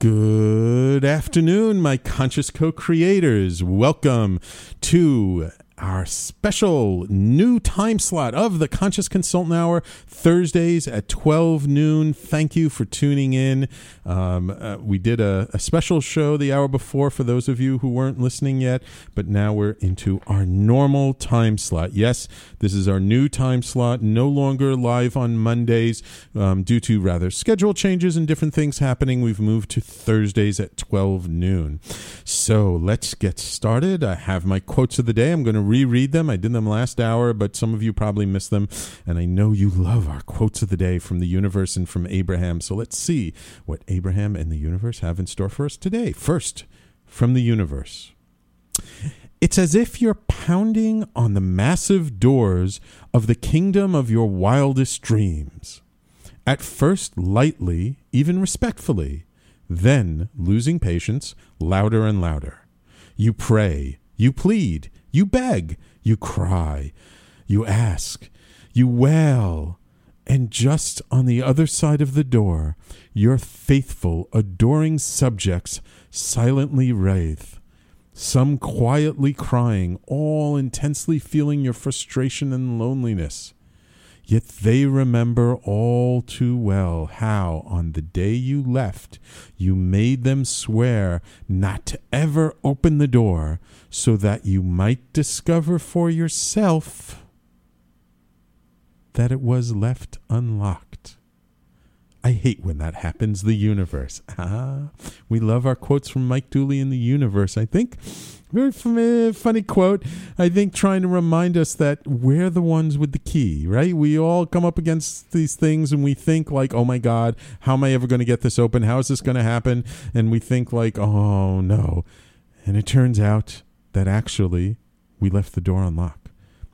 Good afternoon, my conscious co creators. Welcome to our special new time slot of the Conscious Consultant Hour, Thursdays at 12 noon. Thank you for tuning in. Um, uh, we did a, a special show the hour before for those of you who weren't listening yet, but now we're into our normal time slot. Yes, this is our new time slot, no longer live on Mondays um, due to rather schedule changes and different things happening. We've moved to Thursdays at 12 noon. So let's get started. I have my quotes of the day. I'm going to reread them. I did them last hour, but some of you probably missed them. And I know you love our quotes of the day from the universe and from Abraham. So let's see what Abraham and the universe have in store for us today. First, from the universe. It's as if you're pounding on the massive doors of the kingdom of your wildest dreams. At first, lightly, even respectfully, then, losing patience, louder and louder. You pray, you plead, you beg, you cry, you ask, you wail, and just on the other side of the door, your faithful, adoring subjects silently writhe, some quietly crying, all intensely feeling your frustration and loneliness. Yet they remember all too well how, on the day you left, you made them swear not to ever open the door so that you might discover for yourself that it was left unlocked. I hate when that happens. The universe. Ah, we love our quotes from Mike Dooley in the universe. I think very eh, funny quote. I think trying to remind us that we're the ones with the key, right? We all come up against these things and we think like, "Oh my God, how am I ever going to get this open? How is this going to happen?" And we think like, "Oh no," and it turns out that actually we left the door unlocked.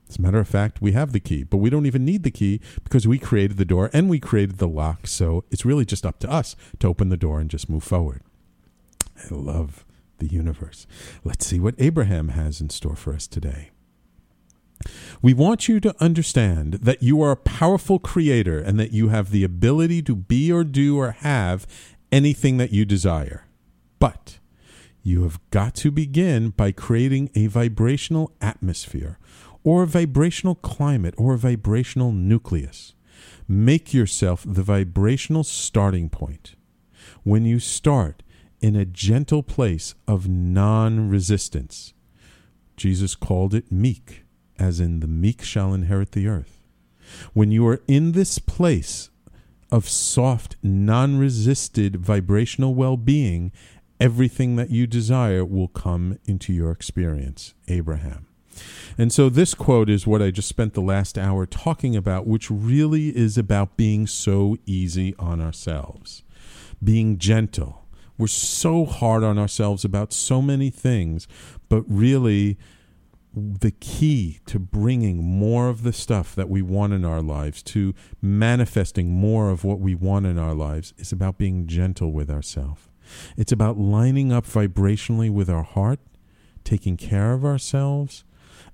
As a matter of fact, we have the key, but we don't even need the key because we created the door and we created the lock. So it's really just up to us to open the door and just move forward. I love the universe. Let's see what Abraham has in store for us today. We want you to understand that you are a powerful creator and that you have the ability to be or do or have anything that you desire. But you have got to begin by creating a vibrational atmosphere or a vibrational climate or a vibrational nucleus. Make yourself the vibrational starting point. When you start, in a gentle place of non resistance. Jesus called it meek, as in the meek shall inherit the earth. When you are in this place of soft, non resisted vibrational well being, everything that you desire will come into your experience. Abraham. And so this quote is what I just spent the last hour talking about, which really is about being so easy on ourselves, being gentle, we're so hard on ourselves about so many things, but really, the key to bringing more of the stuff that we want in our lives, to manifesting more of what we want in our lives, is about being gentle with ourselves. It's about lining up vibrationally with our heart, taking care of ourselves,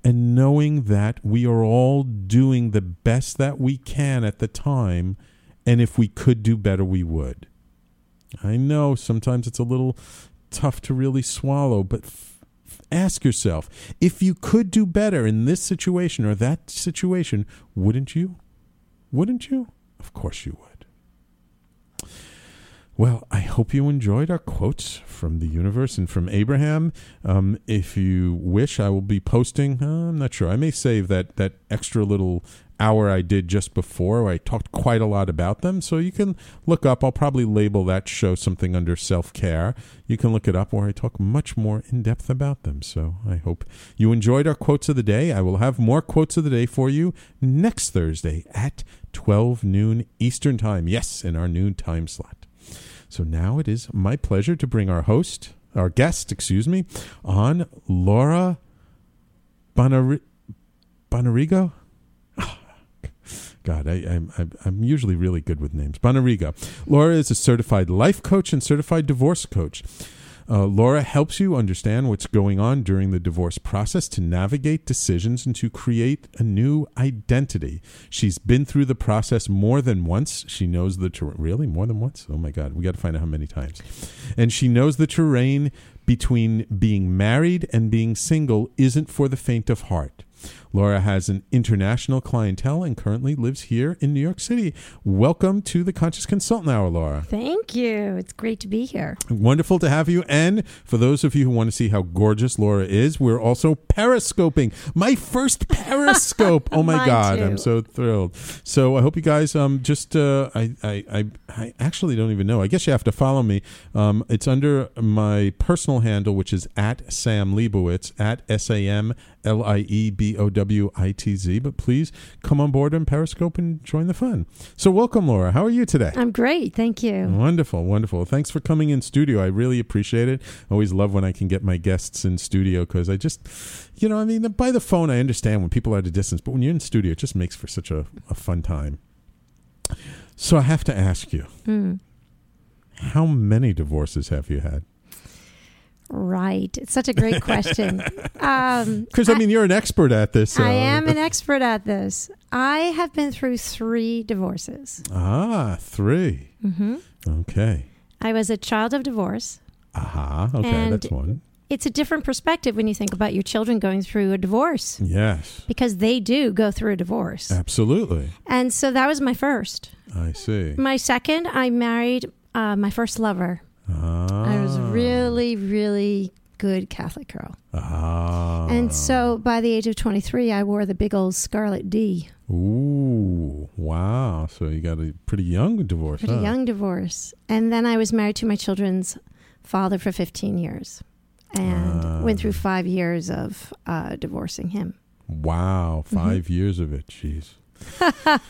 and knowing that we are all doing the best that we can at the time. And if we could do better, we would. I know sometimes it's a little tough to really swallow, but f- ask yourself if you could do better in this situation or that situation, wouldn't you? Wouldn't you? Of course you would. Well, I hope you enjoyed our quotes from the universe and from Abraham. Um, if you wish, I will be posting. Uh, I'm not sure. I may save that that extra little hour I did just before. I talked quite a lot about them, so you can look up. I'll probably label that show something under self care. You can look it up where I talk much more in depth about them. So I hope you enjoyed our quotes of the day. I will have more quotes of the day for you next Thursday at 12 noon Eastern Time. Yes, in our noon time slot. So now it is my pleasure to bring our host, our guest, excuse me, on Laura Bonari- Bonarrigo. God, I, I'm, I'm I'm usually really good with names. Bonarrigo. Laura is a certified life coach and certified divorce coach. Uh, Laura helps you understand what's going on during the divorce process to navigate decisions and to create a new identity. She's been through the process more than once. She knows the ter- really more than once. Oh my God, we got to find out how many times. And she knows the terrain between being married and being single isn't for the faint of heart. Laura has an international clientele and currently lives here in New York City. Welcome to the Conscious Consultant Hour, Laura. Thank you. It's great to be here. Wonderful to have you. And for those of you who want to see how gorgeous Laura is, we're also periscoping. My first periscope. oh my Mine God. too. I'm so thrilled. So I hope you guys um just uh I, I I I actually don't even know. I guess you have to follow me. Um it's under my personal handle, which is at Sam Leibowitz, at S A M L I E B O W I T Z. But please come on board and Periscope and join the fun. So welcome, Laura. How are you today? I'm great. Thank you. Wonderful, wonderful. Thanks for coming in studio. I really appreciate it. I always love when I can get my guests in studio because I just, you know, I mean, by the phone, I understand when people are at a distance, but when you're in studio, it just makes for such a, a fun time. So I have to ask you, Mm, how many divorces have you had? Right. It's such a great question. Um, Because I mean, you're an expert at this. I uh, am an expert at this. I have been through three divorces. Ah, three. hmm Okay. I was a child of divorce. Aha. Okay, And- that's one. It's a different perspective when you think about your children going through a divorce Yes, because they do go through a divorce. absolutely. And so that was my first. I see. My second, I married uh, my first lover. Ah. I was really, really good Catholic girl. Ah. And so by the age of 23, I wore the big old scarlet D. Ooh, wow. So you got a pretty young divorce. Pretty huh? young divorce. And then I was married to my children's father for 15 years and Ah. went through five years of uh, divorcing him. Wow, Mm-hmm. 5 years of it. Jeez.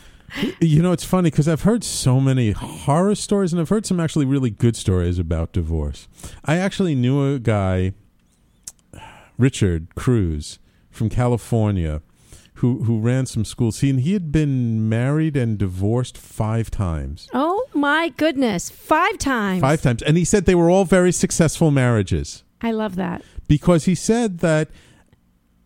you know, it's funny because I've heard so many horror stories and I've heard some actually really good stories about divorce. I actually knew a guy, Richard Cruz from California, who, who ran some schools. He, and he had been married and divorced five times. Oh my goodness. Five times. Five times. And he said they were all very successful marriages. I love that. because he said that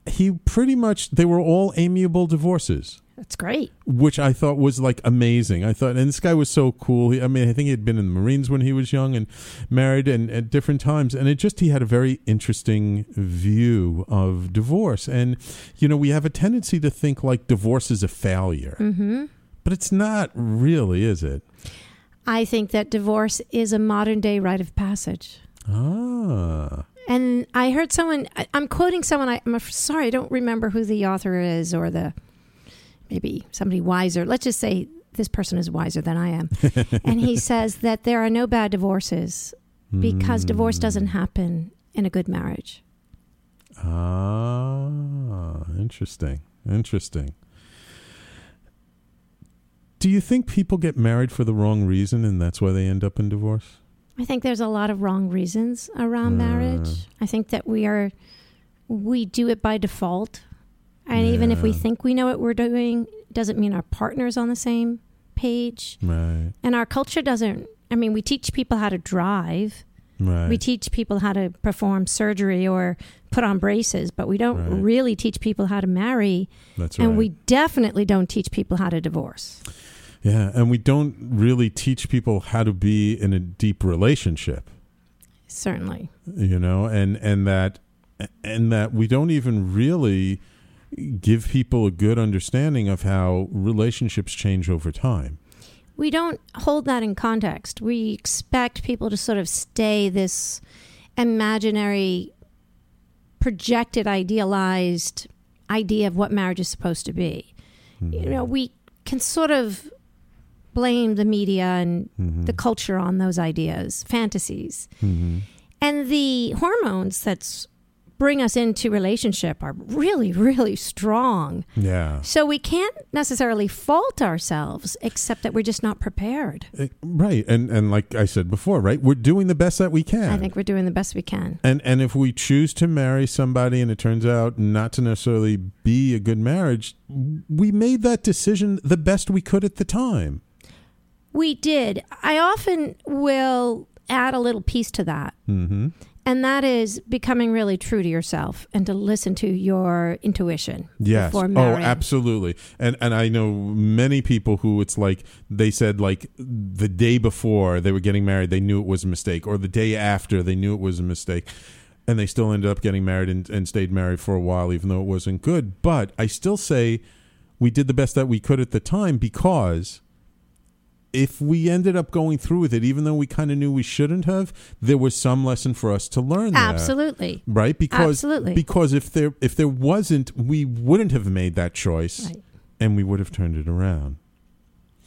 he pretty much they were all amiable divorces That's great. which i thought was like amazing. I thought and this guy was so cool. He, i mean i think he had been in the marines when he was young and married and at different times. And it just he had a very interesting view of divorce. And you know we have a tendency to think like divorce is a failure. Hmm but it's not really is it? I think that divorce is a modern day rite of passage. ah. And I heard someone, I- I'm quoting someone, I, I'm sorry, I don't remember who the author is or the, maybe somebody wiser. Let's just say this person is wiser than I am. and he says that there are no bad divorces because divorce doesn't happen in a good marriage. Ah, interesting. Interesting. Do you think people get married for the wrong reason and that's why they end up in divorce? I think there's a lot of wrong reasons around Uh. marriage. I think that we are, we do it by default. And even if we think we know what we're doing, doesn't mean our partner's on the same page. Right. And our culture doesn't, I mean, we teach people how to drive, Right. we teach people how to perform surgery or put on braces, but we don't Right. really teach people how to marry. that's right. And we definitely don't teach people how to divorce. Yeah, and we don't really teach people how to be in a deep relationship, Certainly. you know, and and that and that we don't even really give people a good understanding of how relationships change over time. we don't hold that in context. We expect people to sort of stay this imaginary, projected, idealized idea of what marriage is supposed to be. You know, mm-hmm. we can sort of blame the media and mm-hmm. the culture on those ideas, fantasies. Mm-hmm. And the hormones that's bring us into relationship are really, really strong. Yeah. So we can't necessarily fault ourselves, except that we're just not prepared. Eh, Right. And and like I said before, right? We're doing the best that we can. I think we're doing the best we can. And and if we choose to marry somebody and it turns out not to necessarily be a good marriage, we made that decision the best we could at the time. We did. I often will add a little piece to that. Mm-hmm. And that is becoming really true to yourself and to listen to your intuition Yes. Oh, absolutely. And and I know many people who it's like they said like the day before they were getting married, they knew it was a mistake, or the day after they knew it was a mistake. And they still ended up getting married and, and stayed married for a while, even though it wasn't good. But I still say we did the best that we could at the time because if we ended up going through with it, even though we kind of knew we shouldn't have, there was some lesson for us to learn. there Absolutely. right because Absolutely. because if there if there wasn't we wouldn't have made that choice Right. and we would have turned it around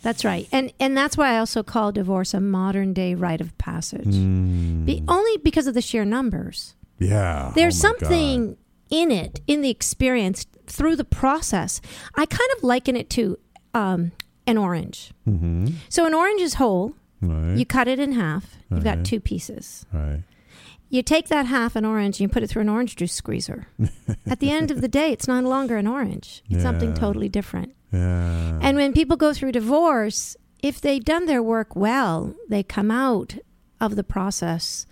That's right. And and that's why I also call divorce a modern day rite of passage. Mm. Be, only because of the sheer numbers. yeah There's oh my God. something in it, in the experience, through the process. I kind of liken it to um, an orange. Mhm. So an orange is whole. right You cut it in half. You've Okay. got two pieces. right You take that half an orange and you put it through an orange juice squeezer. At the end of the day, it's no longer an orange. It's something totally different. yeah And when people go through divorce, if they've done their work well, they come out of the process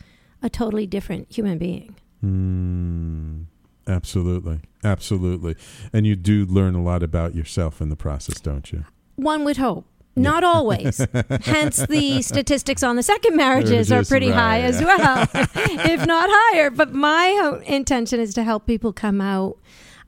a totally different human being. Mm. absolutely absolutely and you do learn a lot about yourself in the process don't you One would hope. Not always. Hence, the statistics on the second marriages are pretty high right. as well, if not higher. But my uh, intention is to help people come out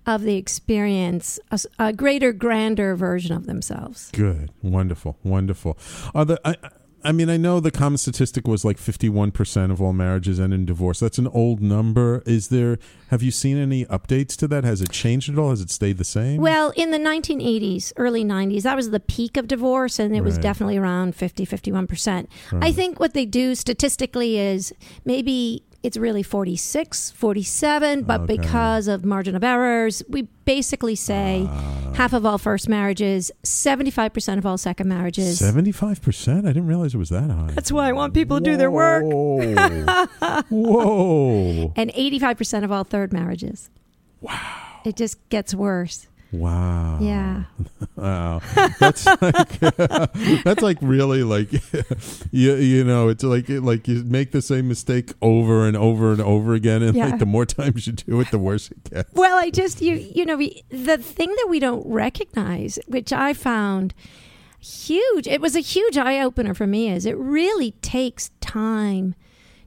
of the experience a greater, grander version of themselves. good wonderful wonderful are the I, I mean, I know the common statistic was like 51% of all marriages end in divorce. That's an old number. Is there, have you seen any updates to that? Has it changed at all? Has it stayed the same? Well, in the 1980s, early 90s, that was the peak of divorce, and it was definitely around 50, 51%. I think what they do statistically is maybe it's really 46, 47, but Okay. because of margin of errors, we basically say Ah. half of all first marriages, 75% of all second marriages. 75%? I didn't realize it was that high. That's why I want people to do their work. Whoa. Whoa. And 85% of all third marriages. Wow. It just gets worse. Wow. Yeah. Wow. That's like that's like really like you you know, it's like like you make the same mistake over and over and over again and Yeah. like the more times you do it the worse it gets. Well, I just you you know we, the thing that we don't recognize, which I found huge. It was a huge eye opener for me. Is it really takes time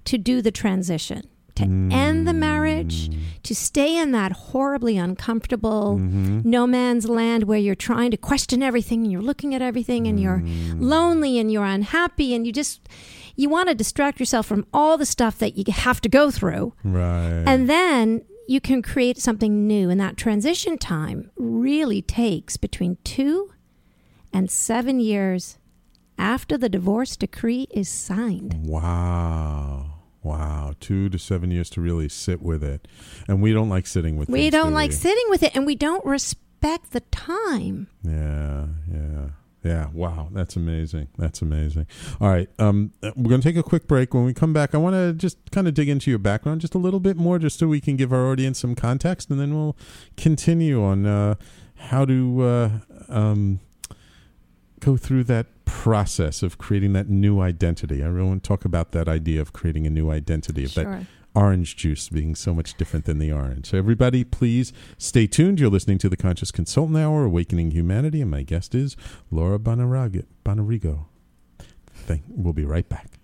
to do the transition, to end the marriage, to stay in that horribly uncomfortable mm-hmm. no man's land where you're trying to question everything and you're looking at everything and you're mm. lonely and you're unhappy and you just you want to distract yourself from all the stuff that you have to go through. Right. And then you can create something new. And that transition time really takes between two and seven years after the divorce decree is signed. wow. Wow. 2 to 7 years to really sit with it. And we don't like sitting with We things, don't do like we? sitting with it and we don't respect the time. Yeah, yeah, yeah. Wow, that's amazing. That's amazing. All right, um, we're going to take a quick break. When we come back, I want to just kind of dig into your background just a little bit more, just so we can give our audience some context, and then we'll continue on uh, how to uh, um, go through that process of creating that new identity. I really want to talk about that idea of creating a new identity of that orange juice being so much different than the orange. So, everybody, please stay tuned. You're listening to the Conscious Consultant Hour, Awakening Humanity, and my guest is Laura Bonarag- Bonarrigo. Thank, we'll be right back.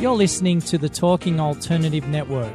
You're listening to the Talking Alternative Network.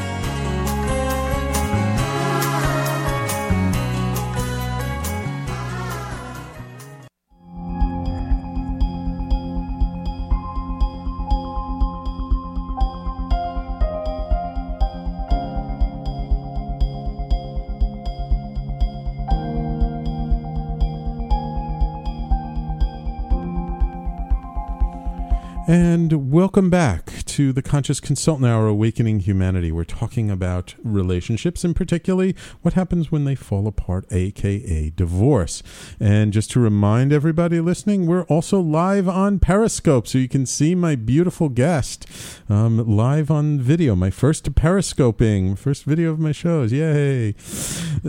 And welcome back to the Conscious Consultant Hour Awakening Humanity. We're talking about relationships and particularly what happens when they fall apart, aka divorce. And just to remind everybody listening, we're also live on Periscope, so you can see my beautiful guest um, live on video. My first Periscoping, first video of my shows. Yay!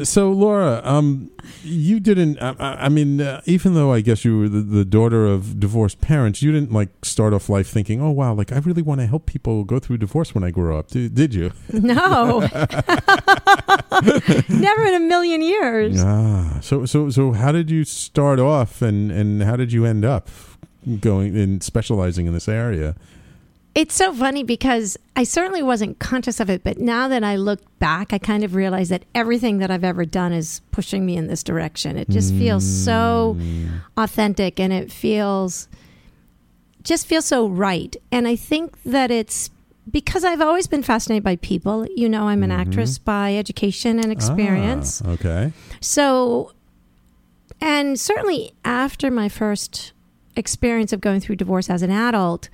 So, Laura, um, you didn't. I, I mean, uh, even though I guess you were the, the daughter of divorced parents, you didn't like start off life thinking, "Oh wow, like I really want to help people go through divorce when I grow up." Did, did you? No. Never in a million years. Ah, so so so how did you start off, and and how did you end up going and specializing in this area? It's so funny because I certainly wasn't conscious of it, but now that I look back, I kind of realize that everything that I've ever done is pushing me in this direction. It just feels so authentic and it feels just feels so right. And I think that it's because I've always been fascinated by people. You know, I'm an actress by education and experience. Ah, okay. So, and certainly after my first experience of going through divorce as an adult,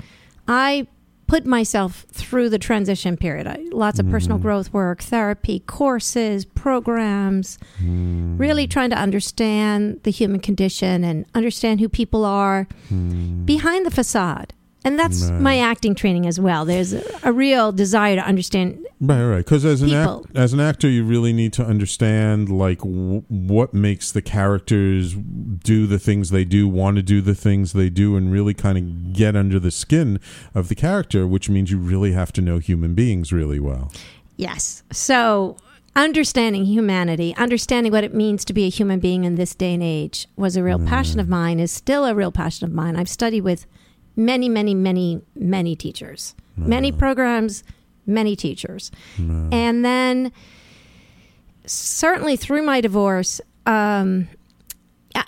I put myself through the transition period. I, lots of personal mm-hmm. growth work, therapy, courses, programs, mm. really trying to understand the human condition and understand who people are mm. behind the facade. And that's Right. my acting training as well. There's a, a real desire to understand Right, right. Because as an act, as an actor, you really need to understand like w- what makes the characters do the things they do, want to do the things they do, and really kind of get under the skin of the character. Which means you really have to know human beings really well. Yes. So, understanding humanity, understanding what it means to be a human being in this day and age was a real mm. passion of mine, is still a real passion of mine. I've studied with many, many, many, many teachers, many programs, many teachers. And then, certainly through my divorce, um,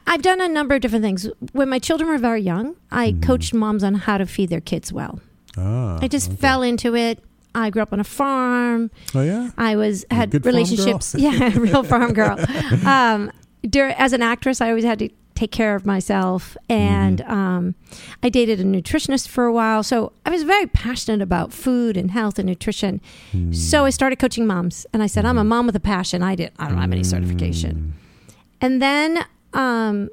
I've done a number of different things. When my children were very young, I coached moms on how to feed their kids well. Ah, I just okay. fell into it. I grew up on a farm. Oh yeah. I was had relationships. Yeah, real farm girl. Um, dur- as an actress, I always had to take care of myself, and Mm-hmm. um, I dated a nutritionist for a while. So I was very passionate about food and health and nutrition. Mm. So I started coaching moms, and I said, "I'm a mom with a passion." I did. I don't have any certification. And then um,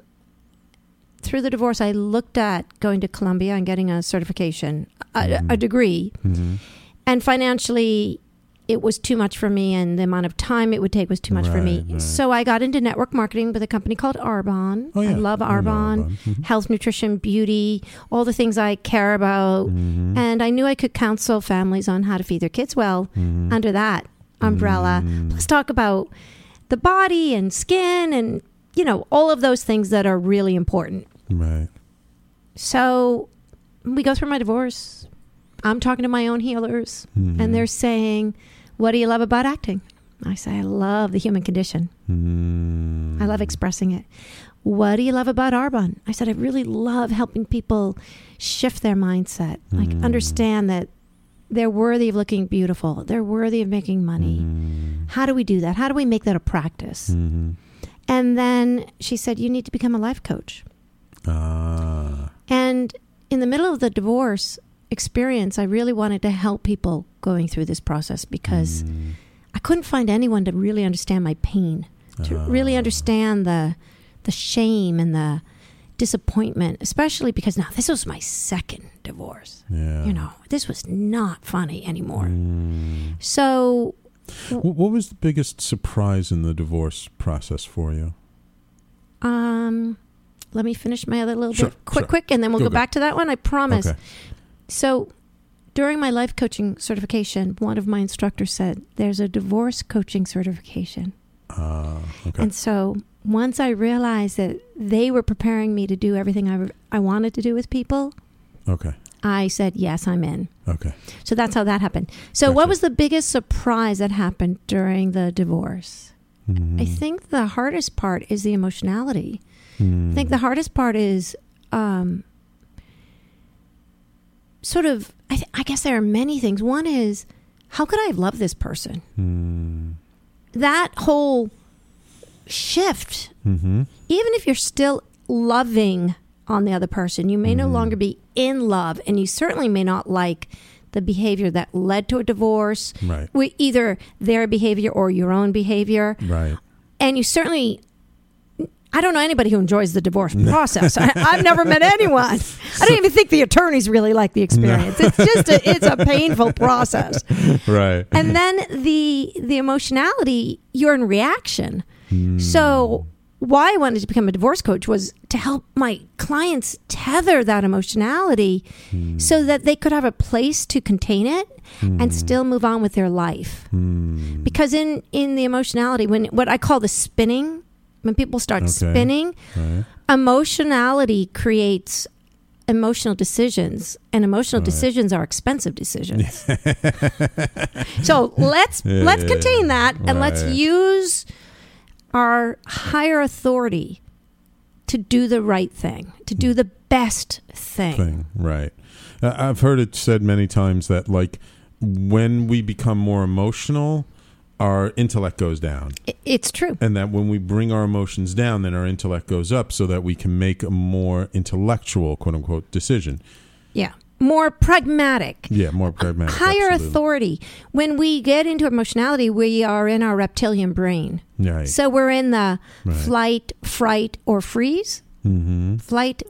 through the divorce, I looked at going to Columbia and getting a certification, a, a degree. Mm-hmm. And financially, it was too much for me, and the amount of time it would take was too much for me. Right, right. So I got into network marketing with a company called Arbonne. Oh, yeah. I love Arbonne, Arbonne. Mhm. health, nutrition, beauty, all the things I care about. Mm-hmm. And I knew I could counsel families on how to feed their kids well Mm-hmm. under that umbrella. Let's talk about the body and skin and, you know, all of those things that are really important. Right. So we go through my divorce. I'm talking to my own healers, Mm-hmm. and they're saying, What do you love about acting? I say, I love the human condition. Mm. I love expressing it. What do you love about Arbonne? I said, I really love helping people shift their mindset, like Mm. understand that they're worthy of looking beautiful, they're worthy of making money. Mm. How do we do that? How do we make that a practice? Mhm. And then she said, You need to become a life coach. Ah. And in the middle of the divorce experience, I really wanted to help people going through this process because Mm. I couldn't find anyone to really understand my pain, to really Ah. understand the the shame and the disappointment, especially because now this was my second divorce. Yeah. You know, this was not funny anymore. Mm. So, What was the biggest surprise in the divorce process for you? um, let me finish my other little Sure, bit quick, sure. quick, and then we'll Go, go, go. back to that one. I promise. Okay. So, during my life coaching certification, one of my instructors said, There's a divorce coaching certification. Uh, okay. And so, once I realized that they were preparing me to do everything I, I wanted to do with people, okay. I said, Yes, I'm in. Okay. So that's how that happened. So, what was the biggest surprise that happened during the divorce? I Mhm. think the hardest part is the emotionality. I Mm. think the hardest part is um, sort of, I, th- I guess there are many things. One is, how could I have loved this person? Mm. That whole shift, Mhm. even if you're still loving on the other person, you may no Mhm. longer be in love, and you certainly may not like the behavior that led to a divorce, Right. either their behavior or your own behavior. Right. and you certainly I don't know anybody who enjoys the divorce process. I, I've never met anyone. I don't even think the attorneys really like the experience. It's just a, it's a painful process. Right. And then the the emotionality, you're in reaction. So hmm. why I wanted to become a divorce coach was to help my clients tether that emotionality hmm. so that they could have a place to contain it and hmm. still move on with their life Mm. because in in the emotionality when what i call the spinning when people start Okay. spinning Right. emotionality creates emotional decisions and emotional Right. decisions are expensive decisions so let's Yeah, let's yeah, contain yeah. that and let's use our higher authority to do the right thing to do the best thing, thing. Right. Uh, I've heard it said many times that like when we become more emotional, our intellect goes down, it's true and that when we bring our emotions down, then our intellect goes up, so that we can make a more intellectual, quote unquote, decision. yeah more pragmatic Yeah, more pragmatic. higher absolutely. authority. When we get into emotionality, we are in our reptilian brain. Right. So we're in the Right. flight, fright, or freeze. mm-hmm. Flight,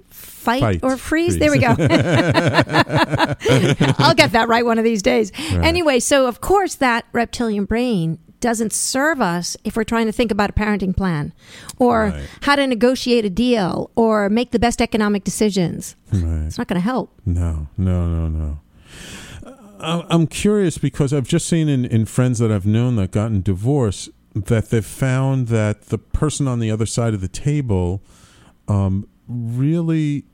fight, Fight, or freeze. freeze. There we go. I'll get that right one of these days. Right. Anyway, so of course that reptilian brain doesn't serve us if we're trying to think about a parenting plan or Right. how to negotiate a deal or make the best economic decisions. Right. It's not going to help. No, no, no, no. I- I'm curious because I've just seen in, in friends that I've known that gotten divorced that they've found that the person on the other side of the table um, really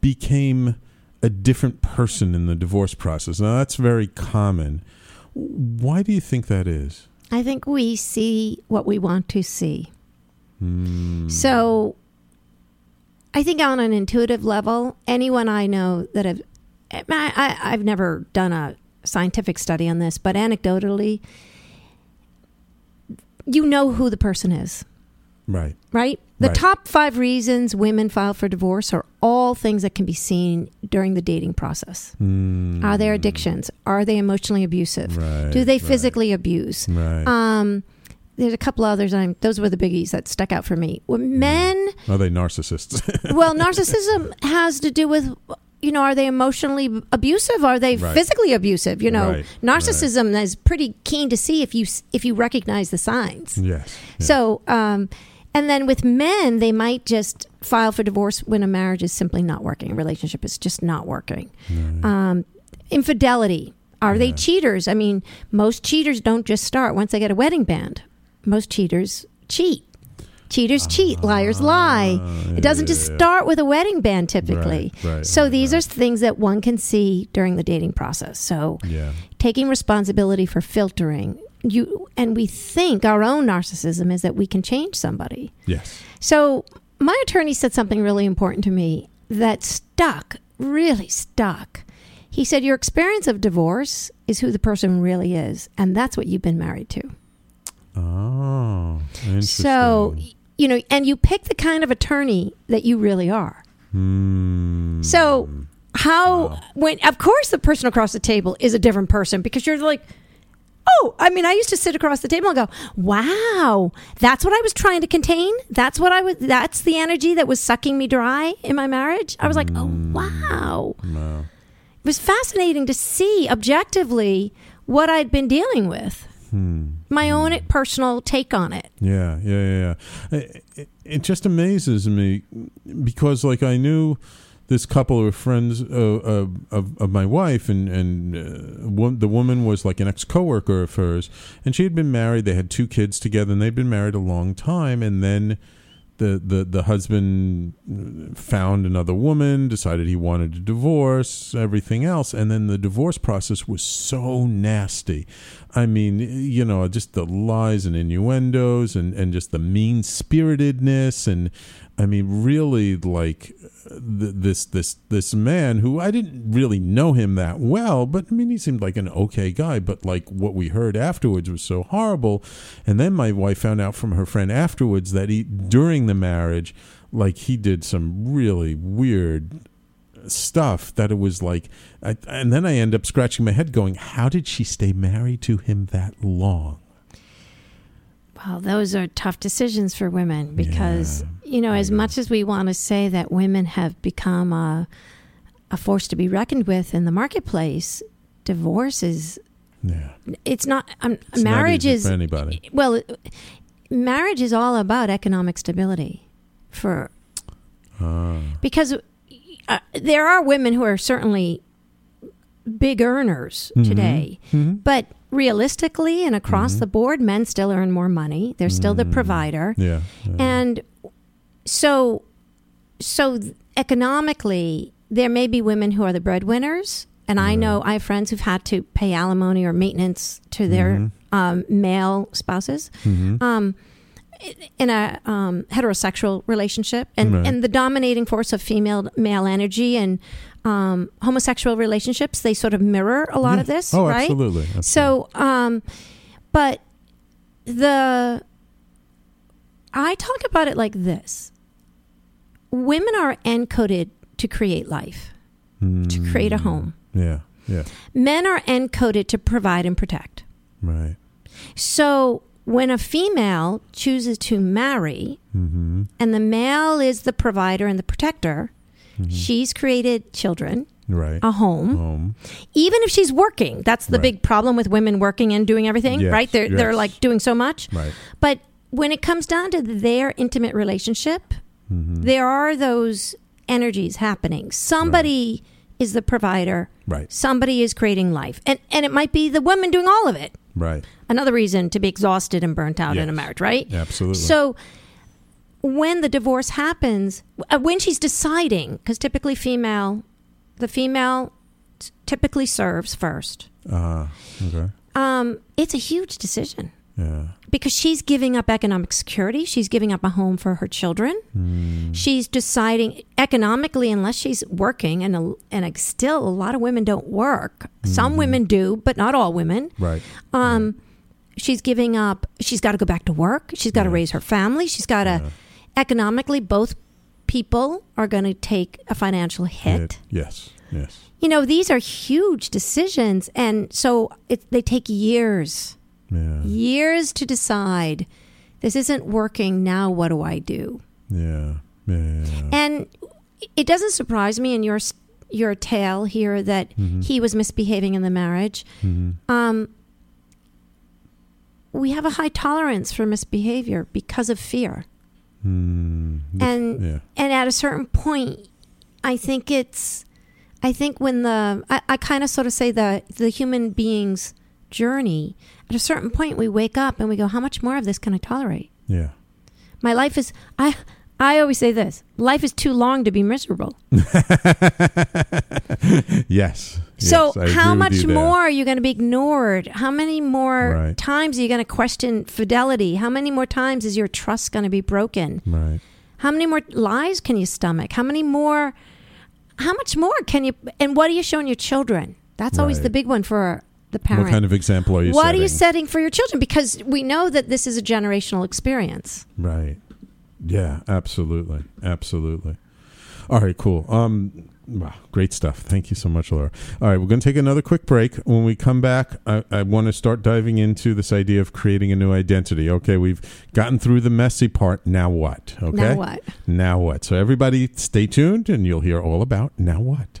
became a different person in the divorce process. Now, that's very common. Why do you think that is? I think we see what we want to see. Hmm. So I think on an intuitive level, anyone I know that have, I, I, I've never done a scientific study on this, but anecdotally, you know who the person is, Right. right? The Right. top five reasons women file for divorce are all things that can be seen during the dating process. Hmm. Are there addictions? Are they emotionally abusive? Right, Do they right. physically abuse? Right. Um, there's a couple others. I'm, those were the biggies that stuck out for me. Well, men, Are they narcissists? well, narcissism has to do with, you know, are they emotionally abusive? Are they Right. physically abusive? You know, Right, narcissism is pretty keen to see if you if you recognize the signs. yes. So, um, and then with men, they might just file for divorce when a marriage is simply not working, a relationship is just not working. Right. Um, infidelity. Are they cheaters? I mean, most cheaters don't just start once they get a wedding band. Most cheaters cheat. Cheaters cheat, liars lie. Ah, It doesn't yeah, just yeah, yeah. start with a wedding band typically. Right, right, so right, these are things that one can see during the dating process. So Yeah. taking responsibility for filtering you and we think our own narcissism is that we can change somebody. Yes. So my attorney said something really important to me that stuck, really stuck. He said, Your experience of divorce is who the person really is, and that's what you've been married to. Oh, interesting. So, you know, and you pick the kind of attorney that you really are. Hmm. So, how, Wow. when, of course, the person across the table is a different person because you're like, Oh, I mean, I used to sit across the table and go, "Wow, that's what I was trying to contain. That's what I was. That's the energy that was sucking me dry in my marriage." I was like, "Oh, mm, wow." No. It was fascinating to see objectively what I'd been dealing with. Hmm. My hmm. own personal take on it. Yeah, yeah, yeah. yeah. It, it, it just amazes me because, like, I knew this couple of friends uh, of, of my wife, and and uh, the woman was like an ex coworker of hers, and she had been married. They had two kids together, and they'd been married a long time, and then. The, the the husband found another woman, decided he wanted to divorce, everything else, and then the divorce process was so nasty. I mean, you know, just the lies and innuendos and, and just the mean spiritedness and I mean, really, like this this this man who I didn't really know him that well, but I mean, he seemed like an okay guy. But like what we heard afterwards was so horrible. And then my wife found out from her friend afterwards that he during the marriage, like he did some really weird stuff that it was like I, and then i end up scratching my head going how did she stay married to him that long Well, those are tough decisions for women because, you know, as much as we want to say that women have become a, a force to be reckoned with in the marketplace, divorce is, yeah it's not, um, It's not marriage easy is, for anybody well, marriage is all about economic stability for, Ah, because uh, there are women who are certainly big earners Mm-hmm. today, but realistically and across the board, men still earn more money. They're still the provider. yeah, yeah. And so, so economically, there may be women who are the breadwinners, and I know I have friends who've had to pay alimony or maintenance to their um, male spouses. Um, in a um, heterosexual relationship, and, Right. and the dominating force of female male energy and um, homosexual relationships, they sort of mirror a lot Yeah. of this, oh right? absolutely, absolutely. So, um, but the I talk about it like this: women are encoded to create life, to create a home. yeah yeah Men are encoded to provide and protect. right So when a female chooses to marry, mm-hmm. and the male is the provider and the protector, she's created children, right a home. home even if she's working that's the Right. big problem with women working and doing everything Yes, right they're they're like doing so much right but when it comes down to their intimate relationship Mm-hmm. there are those energies happening. Somebody is the provider. Right. Somebody is creating life. And and it might be the woman doing all of it. Right. Another reason to be exhausted and burnt out in a marriage right? Absolutely. So when the divorce happens, uh, when she's deciding, because typically female, the female typically serves first. uh okay. Um, it's a huge decision yeah because she's giving up economic security. She's giving up a home for her children. Hmm. She's deciding economically, unless she's working, and a, and a, still a lot of women don't work. Mm-hmm. Some women do, but not all women. right Um, she's giving up. She's got to go back to work. She's got to Yeah. raise her family. She's got to economically. Both people are going to take a financial hit. It- yes yes You know, these are huge decisions, and so it, they take years, yeah years to decide. This isn't working. Now, what do I do? yeah yeah And it doesn't surprise me in your your tale here that Mm-hmm. he was misbehaving in the marriage. Um, we have a high tolerance for misbehavior because of fear, Hmm. and yeah and at a certain point, I think it's, I think when the I, I kind of sort of say the the human being's journey. At a certain point, we wake up and we go, "How much more of this can I tolerate?" yeah My life is I. I always say this: life is too long to be miserable. yes So, Yes, how much more are you going to be ignored? How many more Right. times are you going to question fidelity? How many more times is your trust going to be broken? right How many more lies can you stomach? How many more? How much more can you? And what are you showing your children? That's always Right. the big one for the parent. what kind of example are you what setting? are you setting for your children? Because we know that this is a generational experience. Right. Yeah, absolutely. Absolutely. All right, cool. Um, wow, great stuff. Thank you so much, Laura. All right, we're going to take another quick break. When we come back, I, I want to start diving into this idea of creating a new identity. Okay, we've gotten through the messy part. Now what? Okay. Now what? Now what? So everybody, stay tuned, and you'll hear all about now what.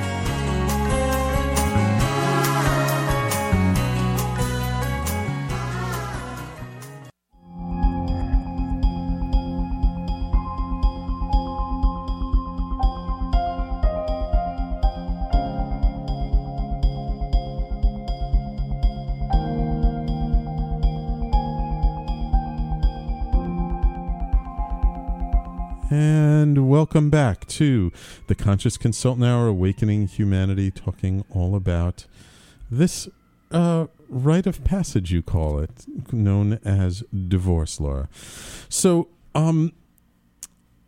And welcome back to the Conscious Consultant Hour, Awakening Humanity, talking all about this uh, rite of passage, you call it, known as divorce, Laura. So, um,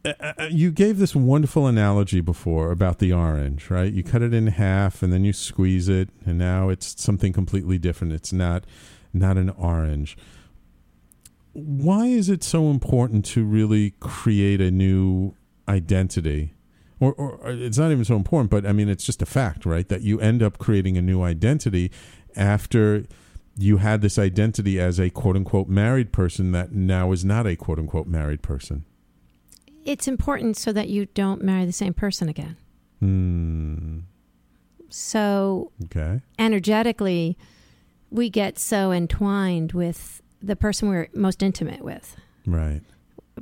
uh, uh, you gave this wonderful analogy before about the orange, right? You cut it in half and then you squeeze it, and now it's something completely different. It's not not an orange why is it so important to really create a new identity? Or, or or it's not even so important, but I mean, it's just a fact, right? That you end up creating a new identity after you had this identity as a quote unquote married person that now is not a quote unquote married person. It's important so that you don't marry the same person again. Hmm. So Okay. energetically, we get so entwined with the person we're most intimate with, Right.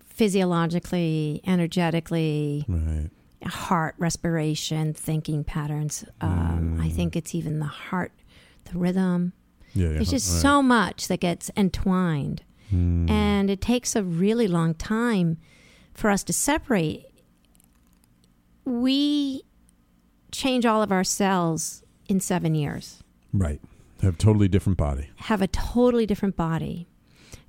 Physiologically, energetically, Right. heart, respiration, thinking patterns. Um, I think it's even the heart, the rhythm. Yeah. yeah. There's just right. so much that gets entwined. Hmm. And it takes a really long time for us to separate. We change all of our cells in seven years, right. Have totally different body. have a totally different body.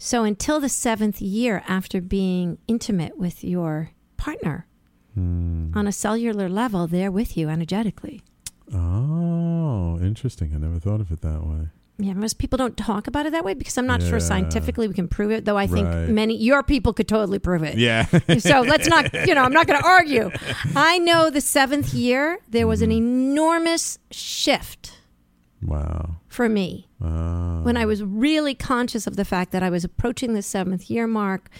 So until the seventh year after being intimate with your partner Hmm. on a cellular level, they're with you energetically. Oh, interesting. I never thought of it that way. Yeah, most people don't talk about it that way because I'm not sure scientifically we can prove it, though I think Right. many, your people could totally prove it. Yeah. so let's not, you know, I'm not going to argue. I know the seventh year, there was an Mm-hmm. enormous shift wow. for me When I ah. was really conscious of the fact that I was approaching the seventh year mark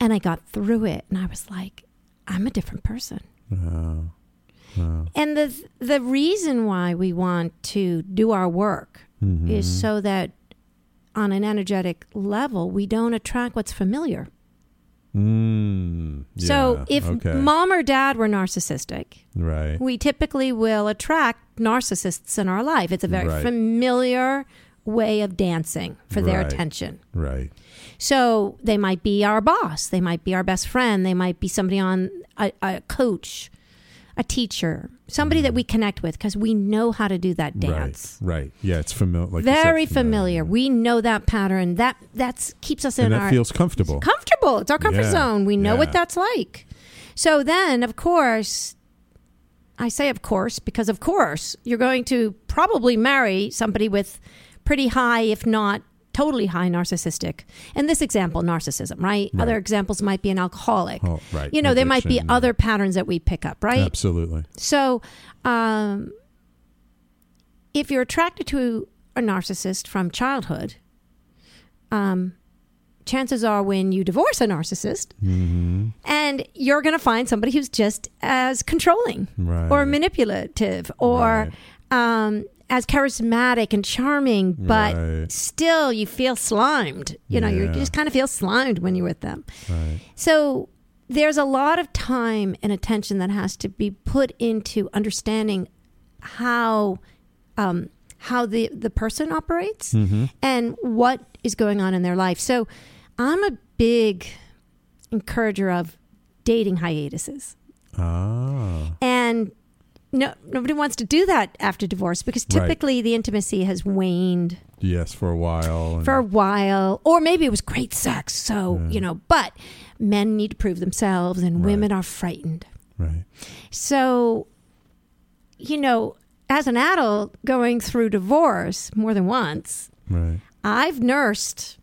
and I got through it and I was like, I'm a different person. Wow. Wow. And the, the reason why we want to do our work Mhm. is mm-hmm. so that on an energetic level, we don't attract what's familiar. Mm, so if okay. mom or dad were narcissistic, right, we typically will attract narcissists in our life. It's a very Right. familiar way of dancing for their attention. right, So they might be our boss, they might be our best friend, they might be somebody on a, a coach, a teacher, somebody that we connect with because we know how to do that dance. Right, right. Yeah, it's familiar. Like you said, Very familiar. We know that pattern. That that's keeps us in and that our feels comfortable. comfortable. It's our comfort Yeah, zone. We know yeah. what that's like. So then, of course, I say of course because of course you're going to probably marry somebody with pretty high, if not totally high, narcissistic. In this example, narcissism, right? Right. Other examples might be an alcoholic. Oh, right. You know, there might be Addiction. other patterns that we pick up, right? Absolutely. So, um, if you're attracted to a narcissist from childhood, um, chances are when you divorce a narcissist, Mm-hmm. and you're going to find somebody who's just as controlling Right. or manipulative or um, as charismatic and charming, but Right. still you feel slimed. You know, you just kind of feel slimed when you're with them. Right. So there's a lot of time and attention that has to be put into understanding how um, how the the person operates Mm-hmm. and what is going on in their life. So I'm a big encourager of dating hiatuses. Ah. And no, nobody wants to do that after divorce because Right. typically the intimacy has waned Yes, for a while. for a while, or maybe it was great sex. So, Yeah. you know, but men need to prove themselves and Right. women are frightened. right. So, you know, as an adult going through divorce more than once, Right. I've nursed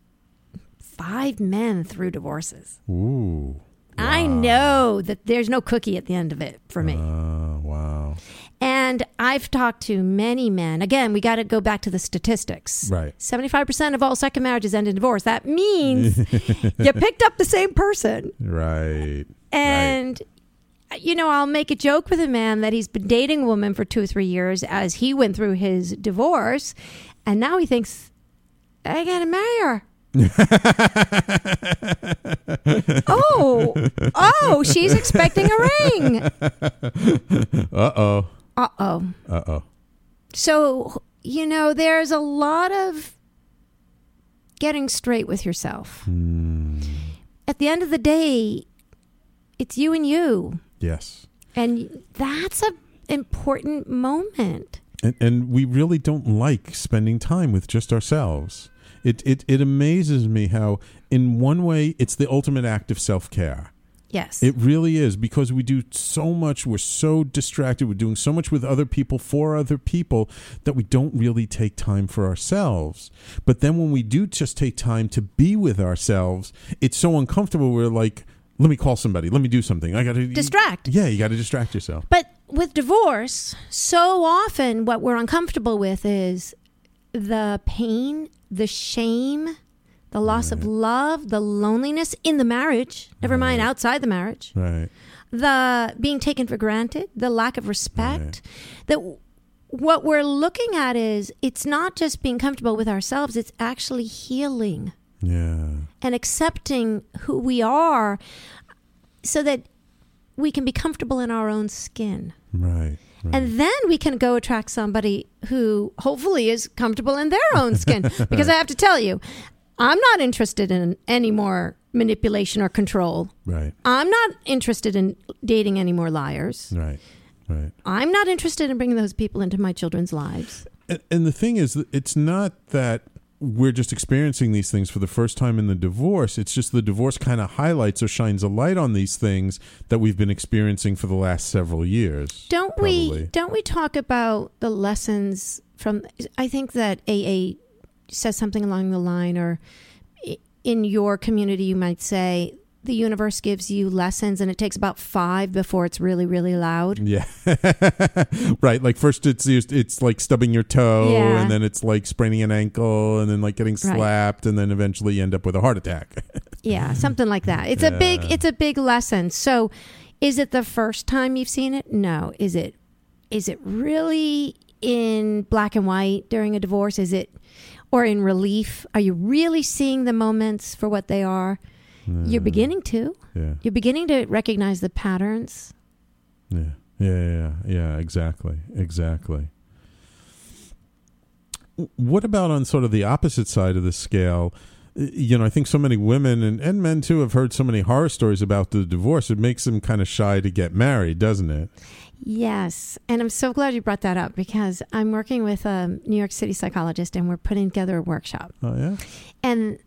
five men through divorces. Ooh. I know that there's no cookie at the end of it for me. Oh, wow. And I've talked to many men. Again, we got to go back to the statistics. Right. 75% of all second marriages end in divorce. That means you picked up the same person. Right. And, you know, I'll make a joke with a man that he's been dating a woman for two or three years as he went through his divorce. And now he thinks, I got to marry her. oh, oh, she's expecting a ring. Uh oh. Uh oh. Uh oh. So, you know, there's a lot of getting straight with yourself. Hmm. At the end of the day, it's you and you. Yes. And that's a important moment. And, and we really don't like spending time with just ourselves. It, it, it amazes me how, in one way, it's the ultimate act of self care. Yes. It really is because we do so much. We're so distracted. We're doing so much with other people for other people that we don't really take time for ourselves. But then when we do just take time to be with ourselves, it's so uncomfortable. We're like, let me call somebody. Let me do something. I got to Distract. Yeah, you got to distract yourself. But with divorce, so often what we're uncomfortable with is the pain, the shame, the loss of love, the loneliness in the marriage, never mind outside the marriage, Right. the being taken for granted, the lack of respect. That w- what we're looking at is it's not just being comfortable with ourselves, it's actually healing Yeah. and accepting who we are so that we can be comfortable in our own skin. Right. Right. And then we can go attract somebody who hopefully is comfortable in their own skin. because I have to tell you, I'm not interested in any more manipulation or control. right. I'm not interested in dating any more liars. Right. Right. I'm not interested in bringing those people into my children's lives. And, and the thing is, it's not that we're just experiencing these things for the first time in the divorce. It's just the divorce kind of highlights or shines a light on these things that we've been experiencing for the last several years. Don't probably. we don't we talk about the lessons from I think that AA says something along the line or in your community you might say the universe gives you lessons and it takes about 5 before it's really really loud. Yeah, right. Like first, it's it's like stubbing your toe, Yeah. and then it's like spraining an ankle, and then like getting Right. slapped, and then eventually you end up with a heart attack. Yeah, something like that. It's a big it's a big lesson. So is it the first time you've seen it? No. Is it is it really in black and white during a divorce? Is it or in relief? Are you really seeing the moments for what they are? You're beginning to. yeah, You're beginning to recognize the patterns. yeah, yeah, yeah, yeah. Exactly, exactly. What about on sort of the opposite side of the scale? You know, I think so many women and, and men too have heard so many horror stories about the divorce. It makes them kind of shy to get married, doesn't it? Yes, and I'm so glad you brought that up because I'm working with a New York City psychologist and we're putting together a workshop. Oh yeah. And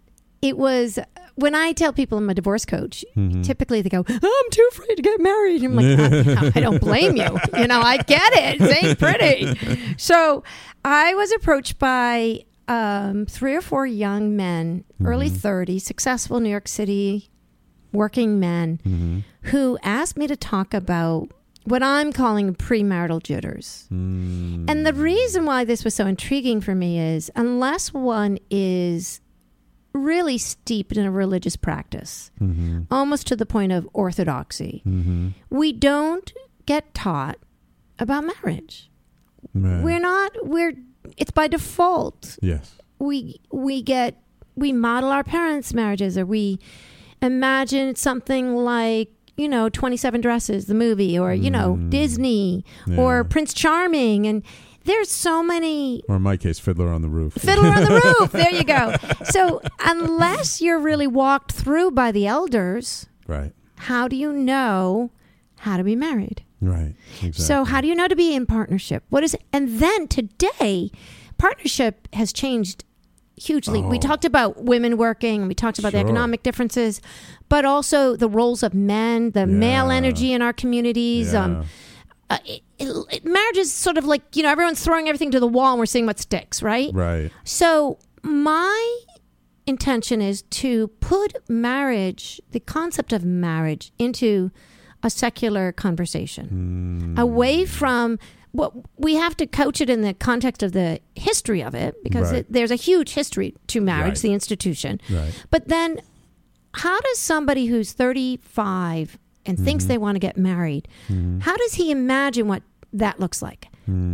it was when I tell people I'm a divorce coach, Mhm. typically they go, "I'm too afraid to get married." I'm like, I, I don't blame you. You know, I get it. It ain't pretty. So I was approached by um, three or four young men, early 30s, successful New York City working men, Mhm. who asked me to talk about what I'm calling premarital jitters. Mm. And the reason why this was so intriguing for me is unless one is really steeped in a religious practice, Mm-hmm. almost to the point of orthodoxy. Mm-hmm. We don't get taught about marriage. Right. We're not. We're. It's by default. yes. We we get we model our parents' marriages, or we imagine something like you know Twenty Seven Dresses, the movie, or you know Mm. Disney, Yeah. or Prince Charming, and there's so many Or in my case, Fiddler on the Roof. Fiddler on the Roof. There you go. So unless you're really walked through by the elders, Right. how do you know how to be married? Right. Exactly. So how do you know to be in partnership? What is and then today partnership has changed hugely. We Oh. talked about women working, we talked about the economic differences, but also the roles of men, the male energy in our communities. yeah. Um, uh, it, it, marriage is sort of like, you know, everyone's throwing everything to the wall and we're seeing what sticks, right? right. So, my intention is to put marriage, the concept of marriage, into a secular conversation, Mm. away from what we have to coach it in the context of the history of it, because Right. it, there's a huge history to marriage, Right. the institution. Right. But then, how does somebody who's 35 and thinks they want to get married, how does he imagine what that looks like?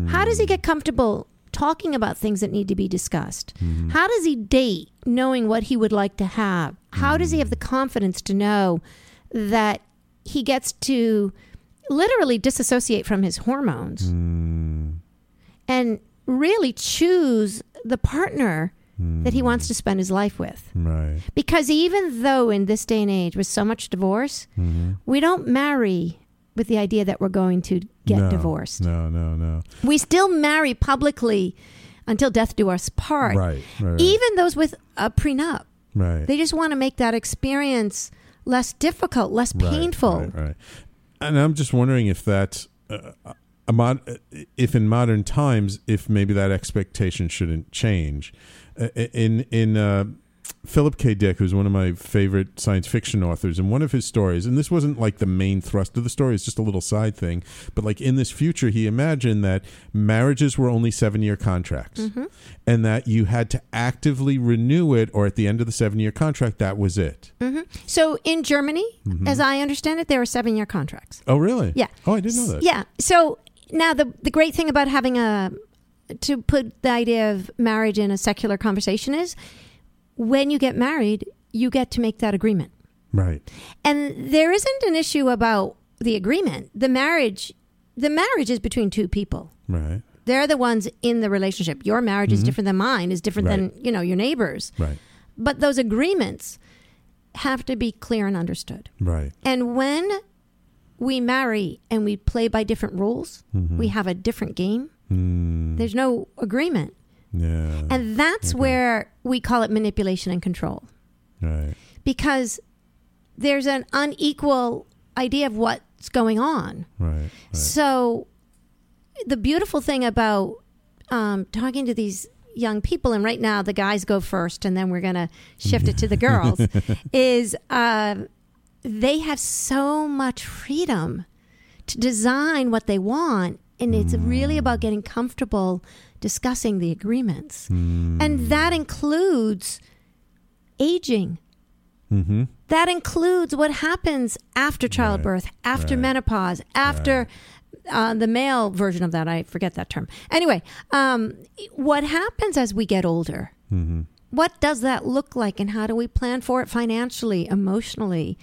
How does he get comfortable talking about things that need to be discussed? How does he date knowing what he would like to have? How does he have the confidence to know that he gets to literally disassociate from his hormones Mm. and really choose the partner that he wants to spend his life with? Right. Because even though in this day and age with so much divorce, Mm-hmm. we don't marry with the idea that we're going to get no, divorced. No, no, no. We still marry publicly until death do us part. Right. Right. right. Even those with a prenup, right. they just want to make that experience less difficult, less Right, painful. Right, right. And I'm just wondering if that's uh, a mod, if in modern times, if maybe that expectation shouldn't change. Uh, in in uh, Philip K. Dick, who's one of my favorite science fiction authors, and one of his stories, and this wasn't like the main thrust of the story; it's just a little side thing. But like in this future, he imagined that marriages were only seven year contracts, Mm-hmm. and that you had to actively renew it, or at the end of the seven year contract, that was it. So in Germany, Mm-hmm. as I understand it, there are seven year contracts. Oh, really? Yeah. Oh, I didn't know that. Yeah. So now the the great thing about having a to put the idea of marriage in a secular conversation is when you get married, you get to make that agreement. Right. And there isn't an issue about the agreement. The marriage the marriage is between two people. Right. They're the ones in the relationship. Your marriage is different than mine, is different Mm-hmm. Right. than, you know, your neighbors. Right. But those agreements have to be clear and understood. Right. And when we marry and we play by different rules, Mm-hmm. we have a different game. Mm, There's no agreement. Yeah. And that's Okay. where we call it manipulation and control right. because there's an unequal idea of what's going on. Right. Right. So, the beautiful thing about um, talking to these young people, and right now the guys go first, and then we're going to shift it to the girls, is uh, they have so much freedom to design what they want. And it's really about getting comfortable discussing the agreements. And that includes aging. Mm-hmm. That includes what happens after childbirth, after right, menopause, after uh, the male version of that. I forget that term. Anyway, um, what happens as we get older? Mm-hmm. What does that look like, and how do we plan for it financially, emotionally?